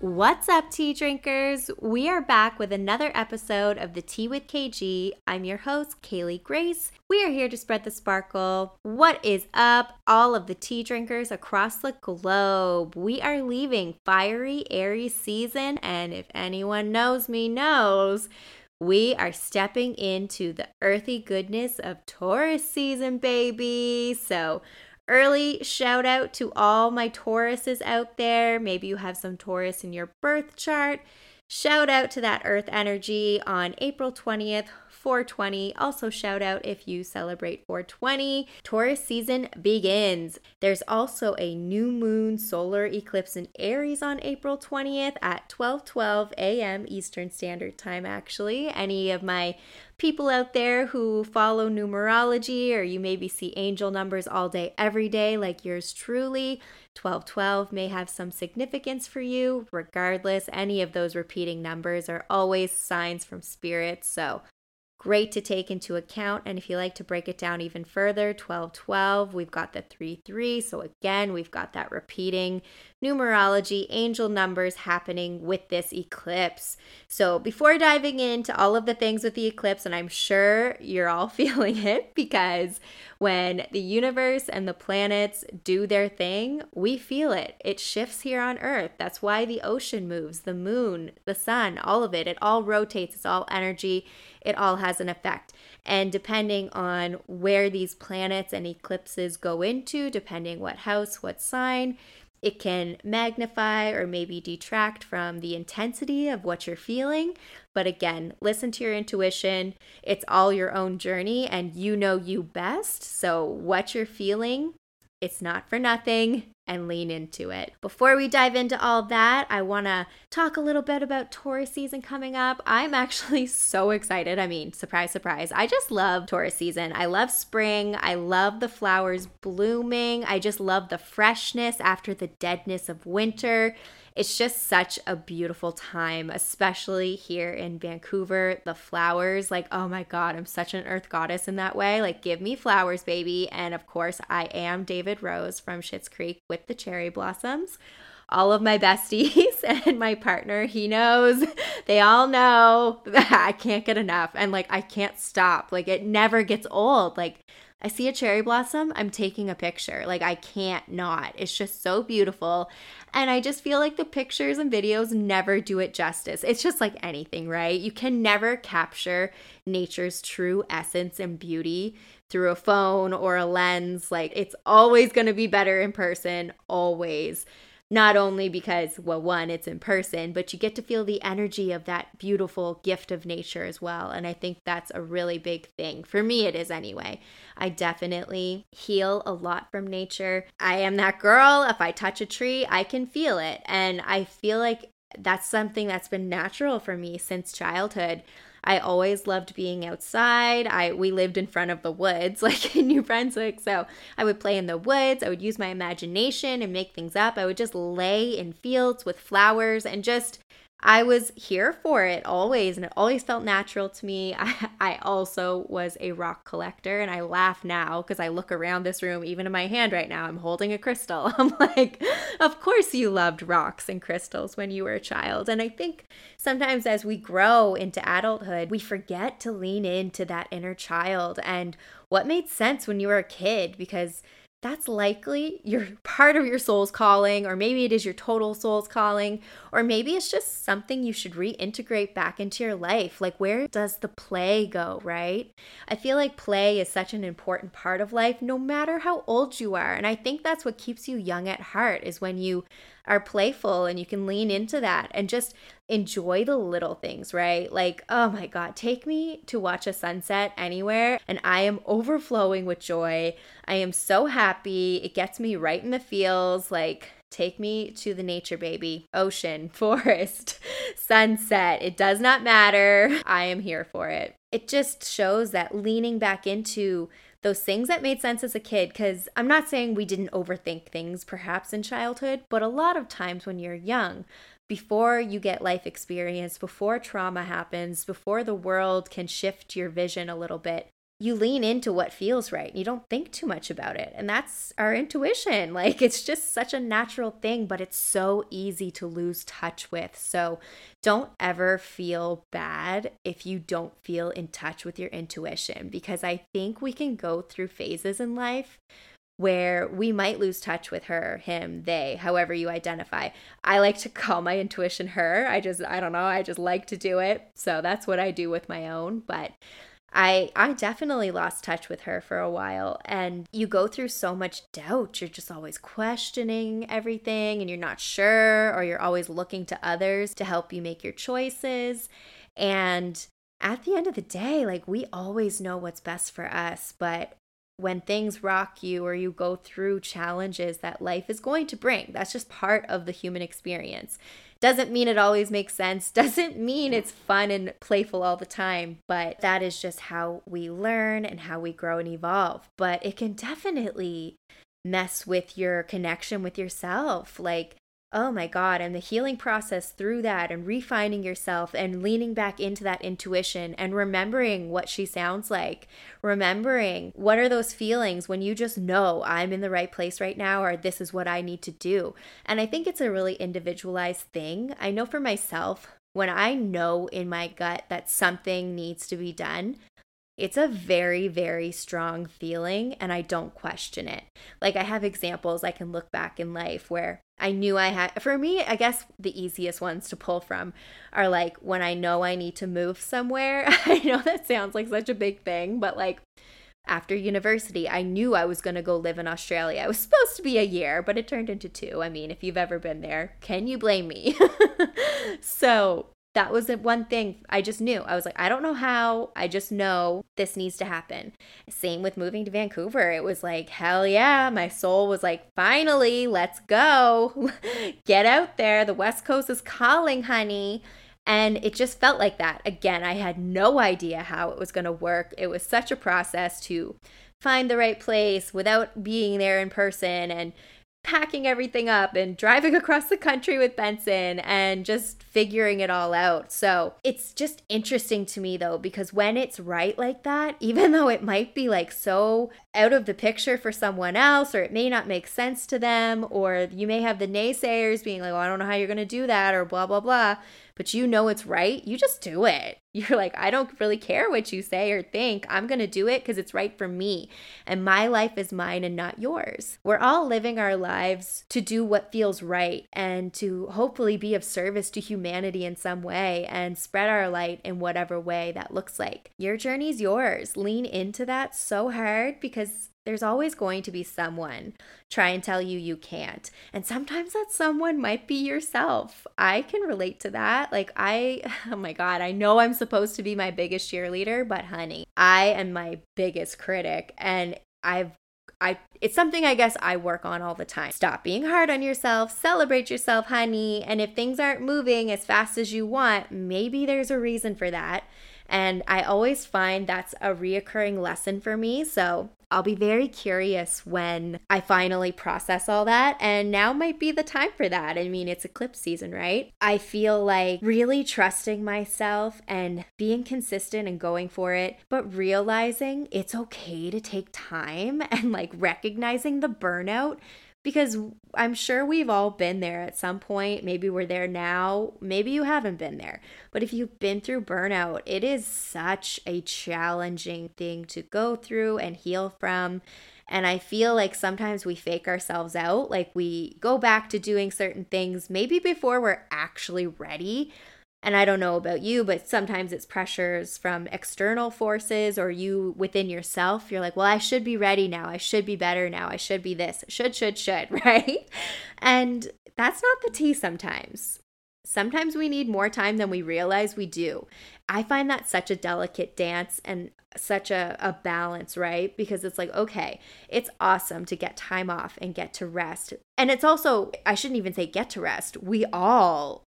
What's up, tea drinkers? We are back with another episode of the Tea with KG. I'm your host, Kaylee Grace. We are here to spread the sparkle. What is up, all of the tea drinkers across the globe? We are leaving fiery airy season, and if anyone knows me, knows. We are stepping into the earthy goodness of Taurus season, baby. So, Early shout out to all my Tauruses out there. Maybe you have some Taurus in your birth chart. Shout out to that earth energy on April 20th 420. Also, shout out if you celebrate 420. Taurus season begins. There's also a new moon solar eclipse in Aries on April 20th at 12:12 a.m. Eastern Standard Time actually. Any of my people out there who follow numerology or you maybe see angel numbers all day every day like yours truly 1212 may have some significance for you regardless any of those repeating numbers are always signs from spirits so great to take into account. And if you like to break it down even further, 12 12, we've got the 3 3. So again, we've got that repeating numerology, angel numbers happening with this eclipse. So before diving into all of the things with the eclipse, and I'm sure you're all feeling it because when the universe and the planets do their thing, we feel it. It shifts here on Earth. That's why the ocean moves, the moon, the sun, all of it. It all rotates, it's all energy it all has an effect. And depending on where these planets and eclipses go into, depending what house, what sign, it can magnify or maybe detract from the intensity of what you're feeling. But again, listen to your intuition. It's all your own journey and you know you best. So, what you're feeling, it's not for nothing and lean into it. Before we dive into all that, I want to talk a little bit about Taurus season coming up. I'm actually so excited. I mean, surprise, surprise. I just love Taurus season. I love spring. I love the flowers blooming. I just love the freshness after the deadness of winter. It's just such a beautiful time, especially here in Vancouver. The flowers, like, oh my God, I'm such an earth goddess in that way. Like, give me flowers, baby. And of course, I am David Rose from Schitt's Creek with the cherry blossoms all of my besties and my partner, he knows. They all know I can't get enough and like I can't stop. Like it never gets old. Like I see a cherry blossom, I'm taking a picture. Like I can't not. It's just so beautiful. And I just feel like the pictures and videos never do it justice. It's just like anything, right? You can never capture nature's true essence and beauty through a phone or a lens. Like it's always going to be better in person, always not only because, well, one, it's in person, but you get to feel the energy of that beautiful gift of nature as well. And I think that's a really big thing. For me, it is anyway. I definitely heal a lot from nature. I am that girl. If I touch a tree, I can feel it. And I feel like that's something that's been natural for me since childhood. I always loved being outside. I we lived in front of the woods like in New Brunswick, so I would play in the woods. I would use my imagination and make things up. I would just lay in fields with flowers and just I was here for it always, and it always felt natural to me. I, I also was a rock collector, and I laugh now because I look around this room, even in my hand right now, I'm holding a crystal. I'm like, of course you loved rocks and crystals when you were a child. And I think sometimes as we grow into adulthood, we forget to lean into that inner child and what made sense when you were a kid because that's likely your part of your soul's calling, or maybe it is your total soul's calling, or maybe it's just something you should reintegrate back into your life. Like, where does the play go, right? I feel like play is such an important part of life, no matter how old you are. And I think that's what keeps you young at heart, is when you are playful and you can lean into that and just enjoy the little things, right? Like, oh my God, take me to watch a sunset anywhere and I am overflowing with joy. I am so happy. It gets me right in the feels. Like, take me to the nature, baby. Ocean, forest, sunset. It does not matter. I am here for it. It just shows that leaning back into those things that made sense as a kid. Because I'm not saying we didn't overthink things perhaps in childhood, but a lot of times when you're young, before you get life experience, before trauma happens, before the world can shift your vision a little bit, you lean into what feels right. You don't think too much about it. And that's our intuition. Like it's just such a natural thing, but it's so easy to lose touch with. So don't ever feel bad if you don't feel in touch with your intuition because I think we can go through phases in life where we might lose touch with her, him, they, however you identify. I like to call my intuition her. I just, I don't know, I just like to do it. So that's what I do with my own. But I I definitely lost touch with her for a while and you go through so much doubt. You're just always questioning everything and you're not sure or you're always looking to others to help you make your choices. And at the end of the day, like we always know what's best for us, but when things rock you or you go through challenges that life is going to bring, that's just part of the human experience. Doesn't mean it always makes sense, doesn't mean it's fun and playful all the time, but that is just how we learn and how we grow and evolve. But it can definitely mess with your connection with yourself. Like, oh my God, and the healing process through that and refining yourself and leaning back into that intuition and remembering what she sounds like, remembering what are those feelings when you just know I'm in the right place right now or this is what I need to do. And I think it's a really individualized thing. I know for myself, when I know in my gut that something needs to be done, it's a very, very strong feeling, and I don't question it. Like, I have examples I can look back in life where I knew I had, for me, I guess the easiest ones to pull from are like when I know I need to move somewhere. I know that sounds like such a big thing, but like after university, I knew I was going to go live in Australia. It was supposed to be a year, but it turned into two. I mean, if you've ever been there, can you blame me? so that was the one thing I just knew. I was like, I don't know how. I just know this needs to happen. Same with moving to Vancouver. It was like, hell yeah. My soul was like, finally, let's go. Get out there. The West Coast is calling, honey. And it just felt like that. Again, I had no idea how it was going to work. It was such a process to find the right place without being there in person and packing everything up and driving across the country with Benson and just figuring it all out. So it's just interesting to me though, because when it's right like that, even though it might be like so out of the picture for someone else, or it may not make sense to them, or you may have the naysayers being like, well, I don't know how you're going to do that, or blah, blah, blah but you know it's right, you just do it. You're like, I don't really care what you say or think. I'm going to do it because it's right for me. And my life is mine and not yours. We're all living our lives to do what feels right and to hopefully be of service to humanity in some way and spread our light in whatever way that looks like. Your journey's yours. Lean into that so hard because there's always going to be someone try and tell you you can't. And sometimes that someone might be yourself. I can relate to that. Like, I, oh my God, I know I'm supposed to be my biggest cheerleader, but honey, I am my biggest critic. And I've I it's something I guess I work on all the time. Stop being hard on yourself, celebrate yourself, honey, and if things aren't moving as fast as you want, maybe there's a reason for that. And I always find that's a reoccurring lesson for me. So I'll be very curious when I finally process all that. And now might be the time for that. I mean, it's eclipse season, right? I feel like really trusting myself and being consistent and going for it, but realizing it's okay to take time and like recognizing the burnout because I'm sure we've all been there at some point. Maybe we're there now, maybe you haven't been there. But if you've been through burnout, it is such a challenging thing to go through and heal from. And I feel like sometimes we fake ourselves out, like we go back to doing certain things maybe before we're actually ready. And I don't know about you, but sometimes it's pressures from external forces or you within yourself. You're like, well, I should be ready now. I should be better now. I should be this. Should, should, should, right? And that's not the tea sometimes. Sometimes we need more time than we realize we do. I find that such a delicate dance and such a, a balance, right? Because it's like, okay, it's awesome to get time off and get to rest. And it's also, I shouldn't even say get to rest. We all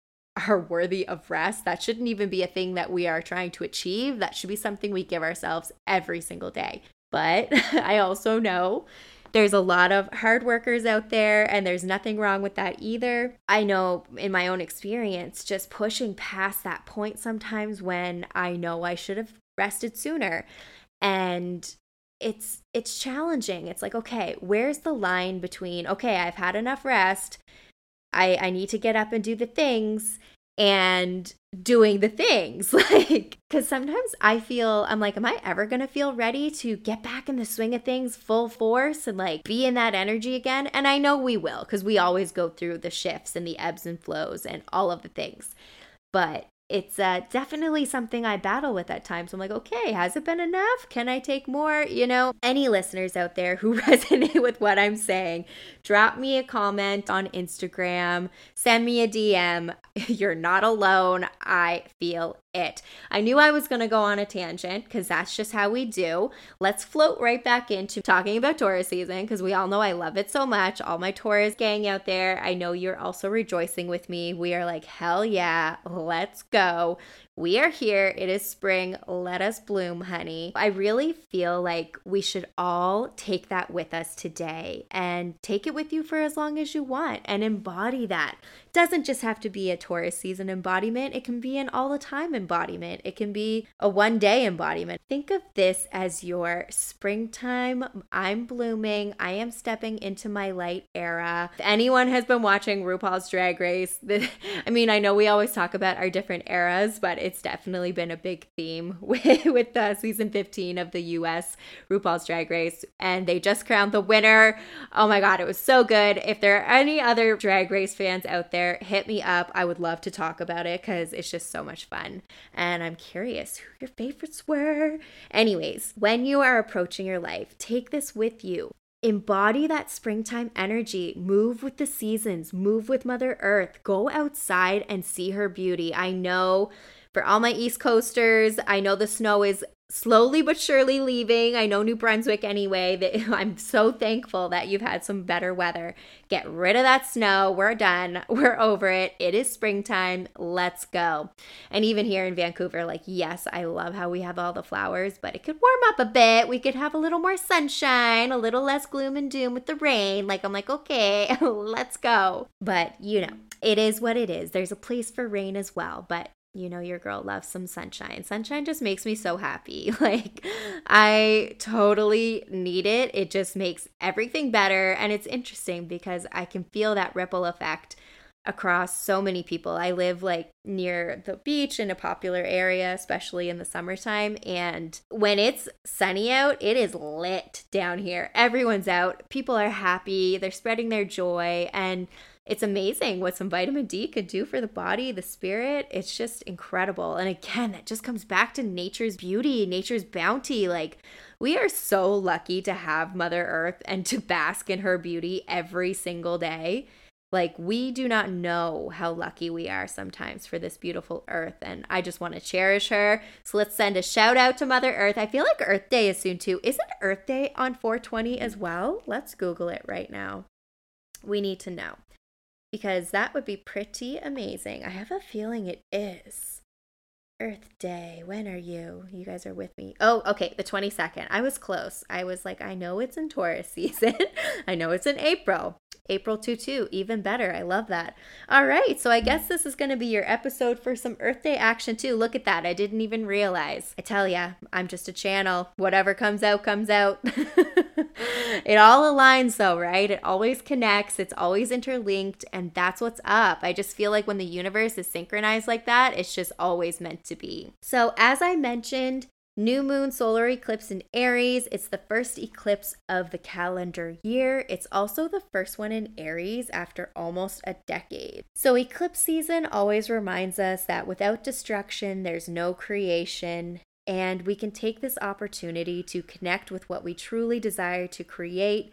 are worthy of rest. That shouldn't even be a thing that we are trying to achieve. That should be something we give ourselves every single day. But I also know there's a lot of hard workers out there, and there's nothing wrong with that either. I know in my own experience, just pushing past that point sometimes when I know I should have rested sooner. And it's it's challenging. It's like, okay, where's the line between okay, I've had enough rest I, I need to get up and do the things and doing the things. Like because sometimes i feel i'm like am i ever gonna feel ready to get back in the swing of things full force and like be in that energy again? And i know we will because we always go through the shifts and the ebbs and flows and all of the things. But it's uh, definitely something I battle with at times. I'm like, okay, has it been enough? Can I take more? You know, any listeners out there who resonate with what I'm saying, drop me a comment on Instagram, send me a DM. You're not alone. I feel it. I knew I was going to go on a tangent because that's just how we do. Let's float right back into talking about Taurus season because we all know I love it so much. All my Taurus gang out there, I know you're also rejoicing with me. We are like, hell yeah, let's go. We are here. It is spring. Let us bloom, honey. I really feel like we should all take that with us today and take it with you for as long as you want and embody that doesn't just have to be a Taurus season embodiment, it can be an all the time embodiment. It can be a one day embodiment. Think of this as your springtime. I'm blooming. I am stepping into my light era. If anyone has been watching RuPaul's Drag Race, I mean, I know we always talk about our different eras, but it's definitely been a big theme with, with the season 15 of the US RuPaul's Drag Race. And they just crowned the winner. Oh my God, it was so good. If there are any other Drag Race fans out there, hit me up. I would love to talk about it because it's just so much fun. And I'm curious who your favorites were. Anyways, when you are approaching your life, take this with you. Embody that springtime energy. Move with the seasons. Move with Mother Earth. Go outside and see her beauty. I know for all my East Coasters, I know the snow is slowly but surely leaving. I know New Brunswick anyway. That I'm so thankful that you've had some better weather. Get rid of that snow. We're done. We're over it. It is springtime. Let's go. And even here in Vancouver, like, yes, I love how we have all the flowers, but it could warm up a bit. We could have a little more sunshine, a little less gloom and doom with the rain. Like, I'm like, okay, let's go. But, you know, it is what it is. There's a place for rain as well, but you know your girl loves some sunshine. Sunshine just makes me so happy. Like I totally need it. It just makes everything better and it's interesting because I can feel that ripple effect across so many people. I live like near the beach in a popular area, especially in the summertime. And when it's sunny out, it is lit down here. Everyone's out. People are happy. They're spreading their joy. And it's amazing what some vitamin D could do for the body, the spirit. It's just incredible. And again, that just comes back to nature's beauty, nature's bounty. Like, we are so lucky to have Mother Earth and to bask in her beauty every single day. Like, we do not know how lucky we are sometimes for this beautiful earth. And I just want to cherish her. So let's send a shout out to Mother Earth. I feel like Earth Day is soon too. Isn't Earth Day on 420 as well? Let's Google it right now. We need to know because that would be pretty amazing. I have a feeling it is. Earth Day, when are you? You guys are with me. Oh, okay, the 22nd. I was close. I was like, I know it's in Taurus season. I know it's in April. April 2 2, even better. I love that. All right, so I mm. guess this is going to be your episode for some Earth Day action too. Look at that. I didn't even realize. I tell ya, I'm just a channel. Whatever comes out, comes out. it all aligns though, right? It always connects, it's always interlinked, and that's what's up. I just feel like when the universe is synchronized like that, it's just always meant to be. So, as I mentioned, New moon solar eclipse in Aries. It's the first eclipse of the calendar year. It's also the first one in Aries after almost a decade. So, eclipse season always reminds us that without destruction, there's no creation. And we can take this opportunity to connect with what we truly desire to create.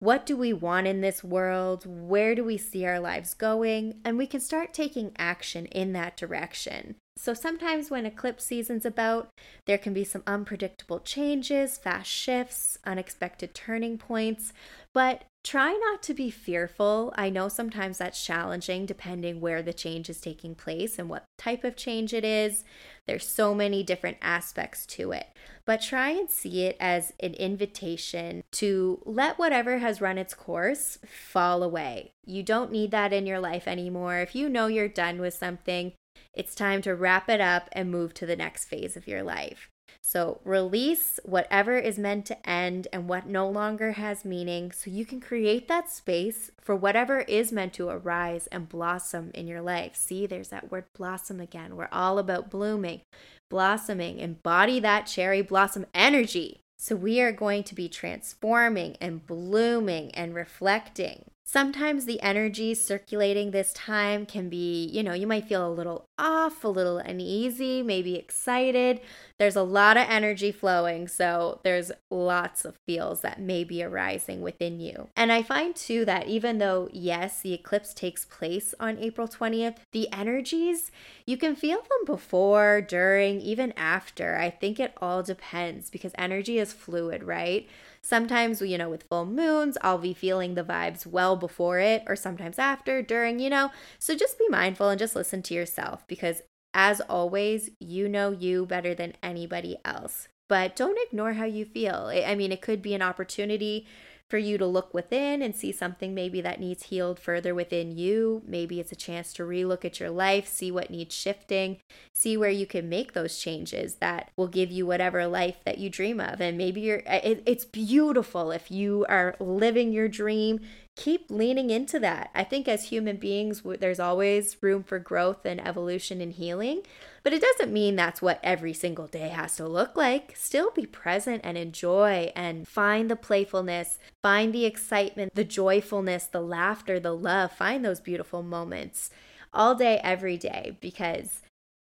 What do we want in this world? Where do we see our lives going? And we can start taking action in that direction. So sometimes when eclipse season's about, there can be some unpredictable changes, fast shifts, unexpected turning points, but try not to be fearful. I know sometimes that's challenging depending where the change is taking place and what type of change it is. There's so many different aspects to it, but try and see it as an invitation to let whatever has run its course fall away. You don't need that in your life anymore. If you know you're done with something, it's time to wrap it up and move to the next phase of your life. So, release whatever is meant to end and what no longer has meaning so you can create that space for whatever is meant to arise and blossom in your life. See, there's that word blossom again. We're all about blooming, blossoming. Embody that cherry blossom energy. So, we are going to be transforming and blooming and reflecting. Sometimes the energy circulating this time can be, you know, you might feel a little off, a little uneasy, maybe excited. There's a lot of energy flowing, so there's lots of feels that may be arising within you. And I find too that even though, yes, the eclipse takes place on April 20th, the energies, you can feel them before, during, even after. I think it all depends because energy is fluid, right? Sometimes, you know, with full moons, I'll be feeling the vibes well before it, or sometimes after, during, you know. So just be mindful and just listen to yourself because, as always, you know you better than anybody else. But don't ignore how you feel. I mean, it could be an opportunity for you to look within and see something maybe that needs healed further within you. Maybe it's a chance to relook at your life, see what needs shifting, see where you can make those changes that will give you whatever life that you dream of. And maybe you're, it, it's beautiful if you are living your dream keep leaning into that. I think as human beings, there's always room for growth and evolution and healing, but it doesn't mean that's what every single day has to look like. Still be present and enjoy and find the playfulness, find the excitement, the joyfulness, the laughter, the love. Find those beautiful moments all day, every day, because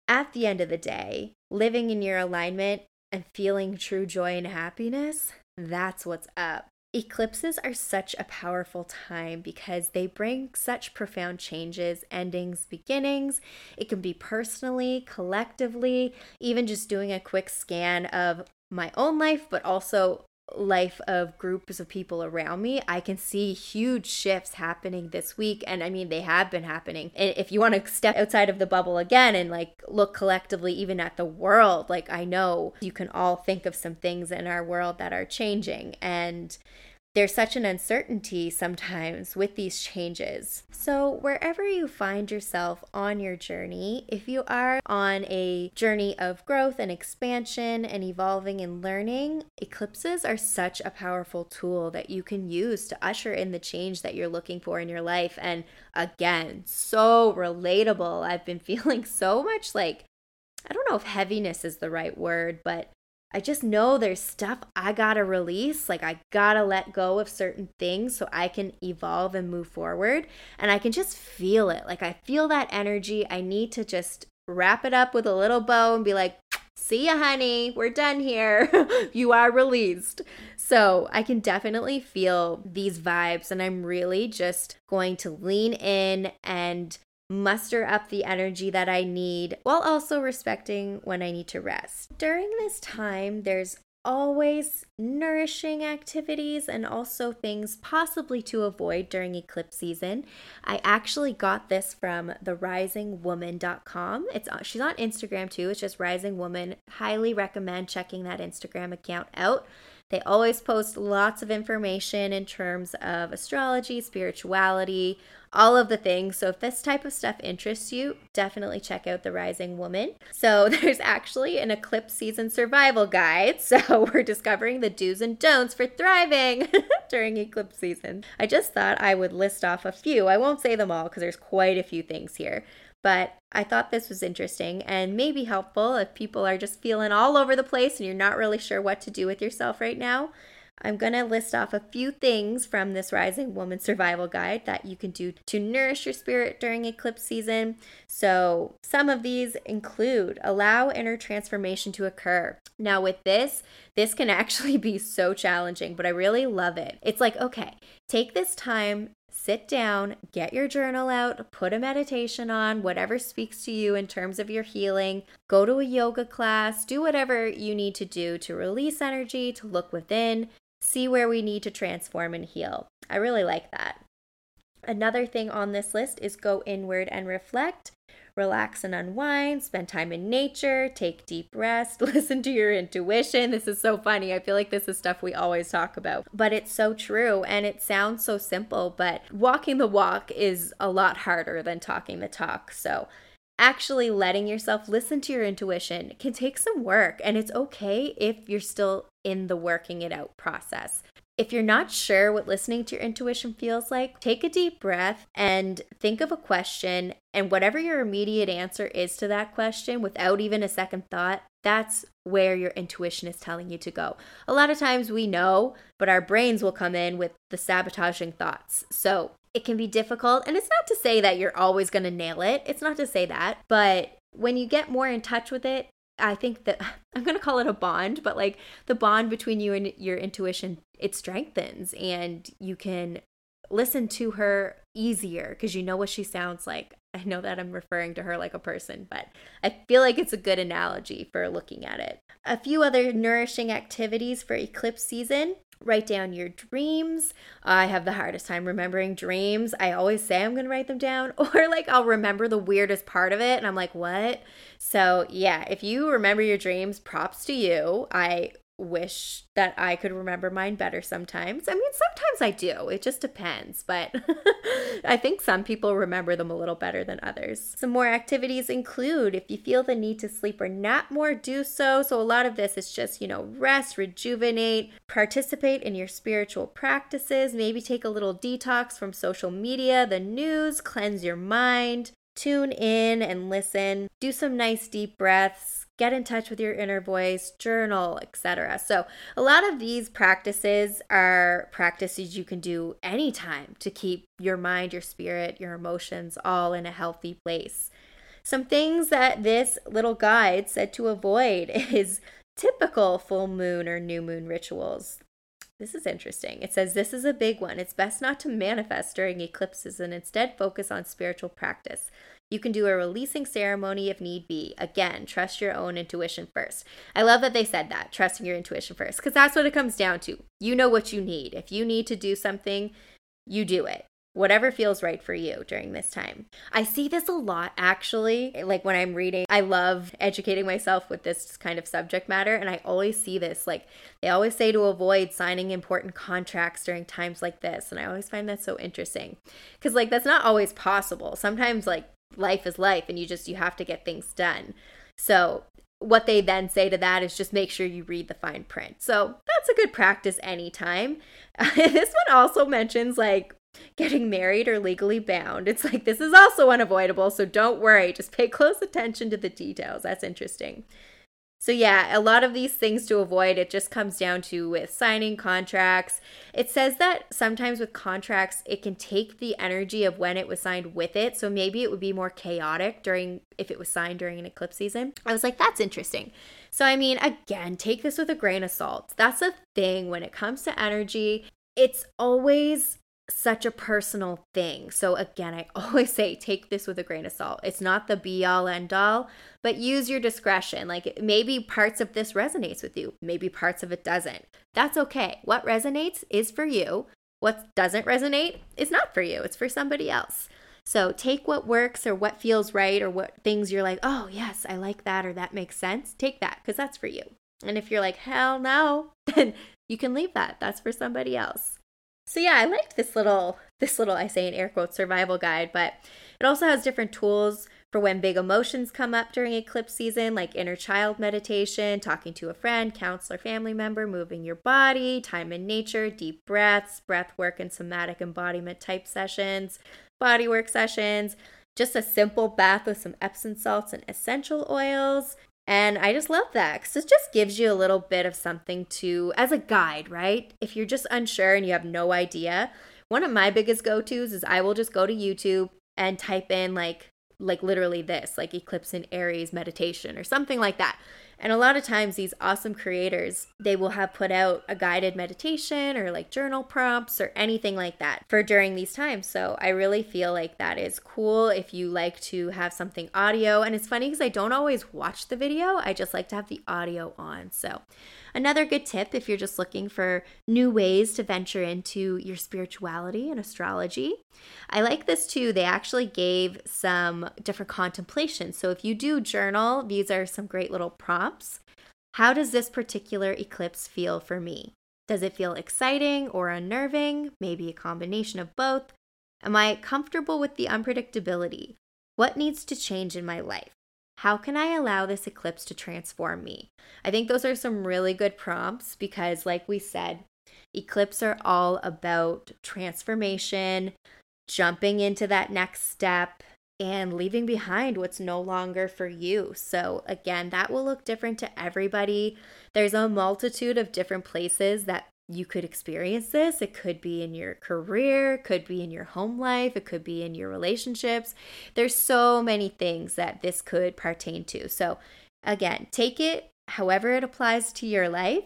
at the end of the day, living in your alignment and feeling true joy and happiness, that's what's up. Eclipses are such a powerful time because they bring such profound changes, endings, beginnings. It can be personally, collectively, even just doing a quick scan of my own life, but also life of groups of people around me, I can see huge shifts happening this week. And I mean, they have been happening. And if you want to step outside of the bubble again and like look collectively, even at the world, like I know you can all think of some things in our world that are changing. And there's such an uncertainty sometimes with these changes. So, wherever you find yourself on your journey, if you are on a journey of growth and expansion and evolving and learning, eclipses are such a powerful tool that you can use to usher in the change that you're looking for in your life. And again, so relatable. I've been feeling so much like, I don't know if heaviness is the right word, but I just know there's stuff I gotta release. Like, I gotta let go of certain things so I can evolve and move forward. And I can just feel it. Like, I feel that energy. I need to just wrap it up with a little bow and be like, see ya, honey. We're done here. you are released. So, I can definitely feel these vibes. And I'm really just going to lean in and muster up the energy that I need while also respecting when I need to rest. During this time, there's always nourishing activities and also things possibly to avoid during eclipse season. I actually got this from the therisingwoman.com. It's uh, she's on Instagram too. It's just rising woman. Highly recommend checking that Instagram account out. They always post lots of information in terms of astrology, spirituality, all of the things. So if this type of stuff interests you, definitely check out The Rising Woman. So there's actually an eclipse season survival guide. So we're discovering the do's and don'ts for thriving during eclipse season. I just thought I would list off a few. I won't say them all because there's quite a few things here. But I thought this was interesting and maybe helpful if people are just feeling all over the place and you're not really sure what to do with yourself right now. I'm going to list off a few things from this Rising Woman Survival Guide that you can do to nourish your spirit during eclipse season. So, some of these include allow inner transformation to occur. Now, with this, this can actually be so challenging, but I really love it. It's like, okay, take this time sit down, get your journal out, put a meditation on, whatever speaks to you in terms of your healing. Go to a yoga class, do whatever you need to do to release energy, to look within, see where we need to transform and heal. I really like that. Another thing on this list is go inward and reflect. Relax and unwind, spend time in nature, take deep rest, listen to your intuition. This is so funny. I feel like this is stuff we always talk about, but it's so true and it sounds so simple, but walking the walk is a lot harder than talking the talk. So, actually letting yourself listen to your intuition can take some work and it's okay if you're still in the working it out process. If you're not sure what listening to your intuition feels like, take a deep breath and think of a question. And whatever your immediate answer is to that question without even a second thought, that's where your intuition is telling you to go. A lot of times we know, but our brains will come in with the sabotaging thoughts. So it can be difficult. And it's not to say that you're always going to nail it, it's not to say that. But when you get more in touch with it, I think that I'm going to call it a bond, but like the bond between you and your intuition, it strengthens and you can listen to her easier because you know what she sounds like. I know that I'm referring to her like a person, but I feel like it's a good analogy for looking at it. A few other nourishing activities for eclipse season write down your dreams. I have the hardest time remembering dreams. I always say I'm going to write them down, or like I'll remember the weirdest part of it and I'm like, what? So, yeah, if you remember your dreams, props to you. I wish that I could remember mine better sometimes. I mean, sometimes I do. It just depends, but I think some people remember them a little better than others. Some more activities include if you feel the need to sleep or nap more, do so. So, a lot of this is just, you know, rest, rejuvenate, participate in your spiritual practices, maybe take a little detox from social media, the news, cleanse your mind. Tune in and listen. Do some nice deep breaths get in touch with your inner voice, journal, etc. So, a lot of these practices are practices you can do anytime to keep your mind, your spirit, your emotions all in a healthy place. Some things that this little guide said to avoid is typical full moon or new moon rituals. This is interesting. It says this is a big one. It's best not to manifest during eclipses and instead focus on spiritual practice. You can do a releasing ceremony if need be. Again, trust your own intuition first. I love that they said that, trusting your intuition first, because that's what it comes down to. You know what you need. If you need to do something, you do it. Whatever feels right for you during this time. I see this a lot actually. Like when I'm reading, I love educating myself with this kind of subject matter. And I always see this. Like they always say to avoid signing important contracts during times like this. And I always find that so interesting. Because, like, that's not always possible. Sometimes, like, life is life and you just you have to get things done. So what they then say to that is just make sure you read the fine print. So that's a good practice anytime. this one also mentions like getting married or legally bound. It's like this is also unavoidable, so don't worry. Just pay close attention to the details. That's interesting. So, yeah, a lot of these things to avoid, it just comes down to with signing contracts. It says that sometimes with contracts, it can take the energy of when it was signed with it. So, maybe it would be more chaotic during if it was signed during an eclipse season. I was like, that's interesting. So, I mean, again, take this with a grain of salt. That's a thing when it comes to energy. It's always such a personal thing. So, again, I always say take this with a grain of salt. It's not the be all end all, but use your discretion. Like maybe parts of this resonates with you, maybe parts of it doesn't. That's okay. What resonates is for you. What doesn't resonate is not for you, it's for somebody else. So take what works or what feels right or what things you're like, oh, yes, I like that or that makes sense. Take that because that's for you. And if you're like, hell no, then you can leave that. That's for somebody else. So yeah, I liked this little this little I say in air quotes survival guide, but it also has different tools for when big emotions come up during eclipse season, like inner child meditation, talking to a friend, counselor, family member, moving your body, time in nature, deep breaths, breath work and somatic embodiment type sessions, body work sessions, just a simple bath with some Epsom salts and essential oils, and I just love that because it just gives you a little bit of something to, as a guide, right? If you're just unsure and you have no idea, one of my biggest go tos is I will just go to YouTube and type in like, like literally this, like Eclipse in Aries meditation or something like that. And a lot of times, these awesome creators, they will have put out a guided meditation or like journal prompts or anything like that for during these times. So I really feel like that is cool if you like to have something audio. And it's funny because I don't always watch the video, I just like to have the audio on. So Another good tip if you're just looking for new ways to venture into your spirituality and astrology. I like this too. They actually gave some different contemplations. So if you do journal, these are some great little prompts. How does this particular eclipse feel for me? Does it feel exciting or unnerving? Maybe a combination of both. Am I comfortable with the unpredictability? What needs to change in my life? How can I allow this eclipse to transform me? I think those are some really good prompts because, like we said, eclipses are all about transformation, jumping into that next step, and leaving behind what's no longer for you. So, again, that will look different to everybody. There's a multitude of different places that you could experience this. It could be in your career, it could be in your home life, it could be in your relationships. There's so many things that this could pertain to. So, again, take it however it applies to your life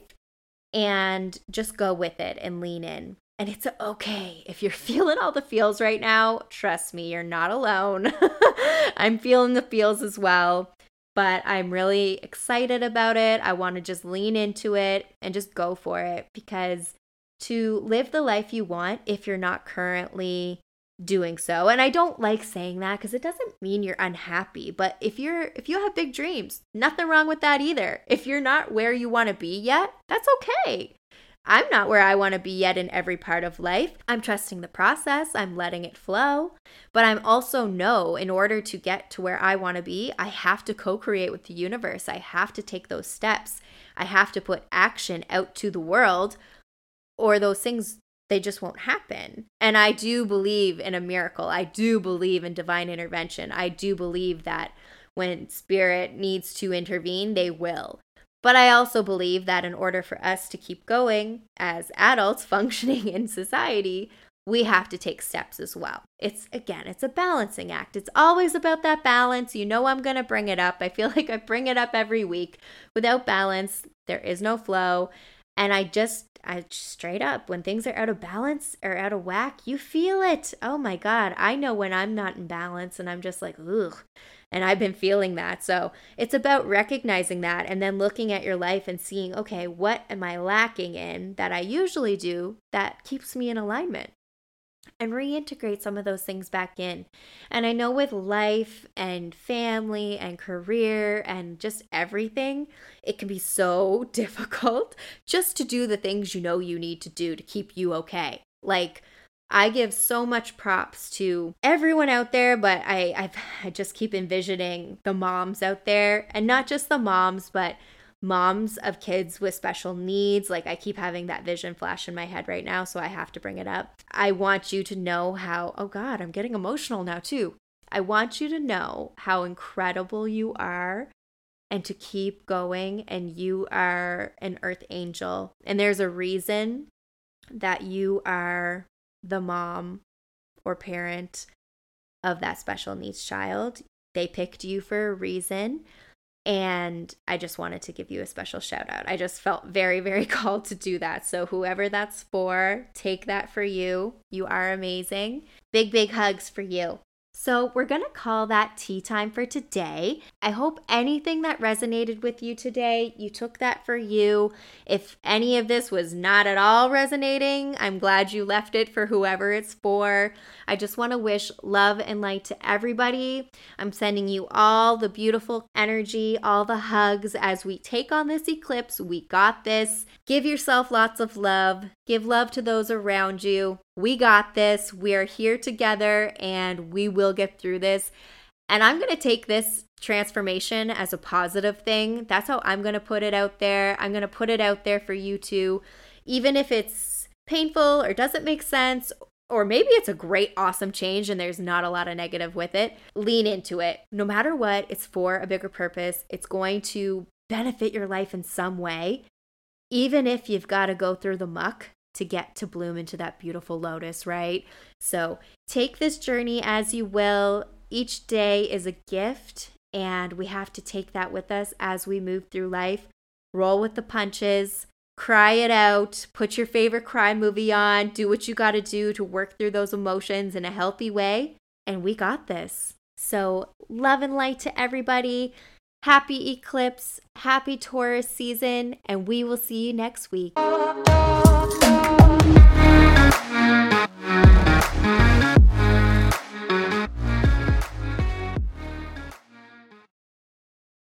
and just go with it and lean in. And it's okay if you're feeling all the feels right now. Trust me, you're not alone. I'm feeling the feels as well but I'm really excited about it. I want to just lean into it and just go for it because to live the life you want, if you're not currently doing so, and I don't like saying that because it doesn't mean you're unhappy, but if you're if you have big dreams, nothing wrong with that either. If you're not where you want to be yet, that's okay. I'm not where I want to be yet in every part of life. I'm trusting the process, I'm letting it flow. But I'm also know in order to get to where I want to be, I have to co create with the universe. I have to take those steps. I have to put action out to the world, or those things, they just won't happen. And I do believe in a miracle. I do believe in divine intervention. I do believe that when spirit needs to intervene, they will. But I also believe that in order for us to keep going as adults functioning in society, we have to take steps as well. It's again, it's a balancing act. It's always about that balance. You know, I'm going to bring it up. I feel like I bring it up every week. Without balance, there is no flow. And I just, I straight up, when things are out of balance or out of whack, you feel it. Oh my God. I know when I'm not in balance and I'm just like, ugh. And I've been feeling that. So it's about recognizing that and then looking at your life and seeing, okay, what am I lacking in that I usually do that keeps me in alignment? and reintegrate some of those things back in. And I know with life and family and career and just everything, it can be so difficult just to do the things you know you need to do to keep you okay. Like I give so much props to everyone out there, but I I've, I just keep envisioning the moms out there, and not just the moms, but moms of kids with special needs. Like I keep having that vision flash in my head right now, so I have to bring it up. I want you to know how. Oh God, I'm getting emotional now too. I want you to know how incredible you are and to keep going. And you are an earth angel. And there's a reason that you are the mom or parent of that special needs child. They picked you for a reason. And I just wanted to give you a special shout out. I just felt very, very called to do that. So, whoever that's for, take that for you. You are amazing. Big, big hugs for you. So, we're going to call that tea time for today. I hope anything that resonated with you today, you took that for you. If any of this was not at all resonating, I'm glad you left it for whoever it's for. I just want to wish love and light to everybody. I'm sending you all the beautiful energy, all the hugs as we take on this eclipse. We got this. Give yourself lots of love. Give love to those around you. We got this. We are here together and we will get through this. And I'm going to take this transformation as a positive thing. That's how I'm going to put it out there. I'm going to put it out there for you too, even if it's painful or doesn't make sense. Or maybe it's a great, awesome change and there's not a lot of negative with it. Lean into it. No matter what, it's for a bigger purpose. It's going to benefit your life in some way, even if you've got to go through the muck to get to bloom into that beautiful lotus, right? So take this journey as you will. Each day is a gift, and we have to take that with us as we move through life. Roll with the punches, cry it out, put your favorite cry movie on, do what you got to do to work through those emotions in a healthy way. And we got this. So, love and light to everybody. Happy eclipse, happy Taurus season, and we will see you next week.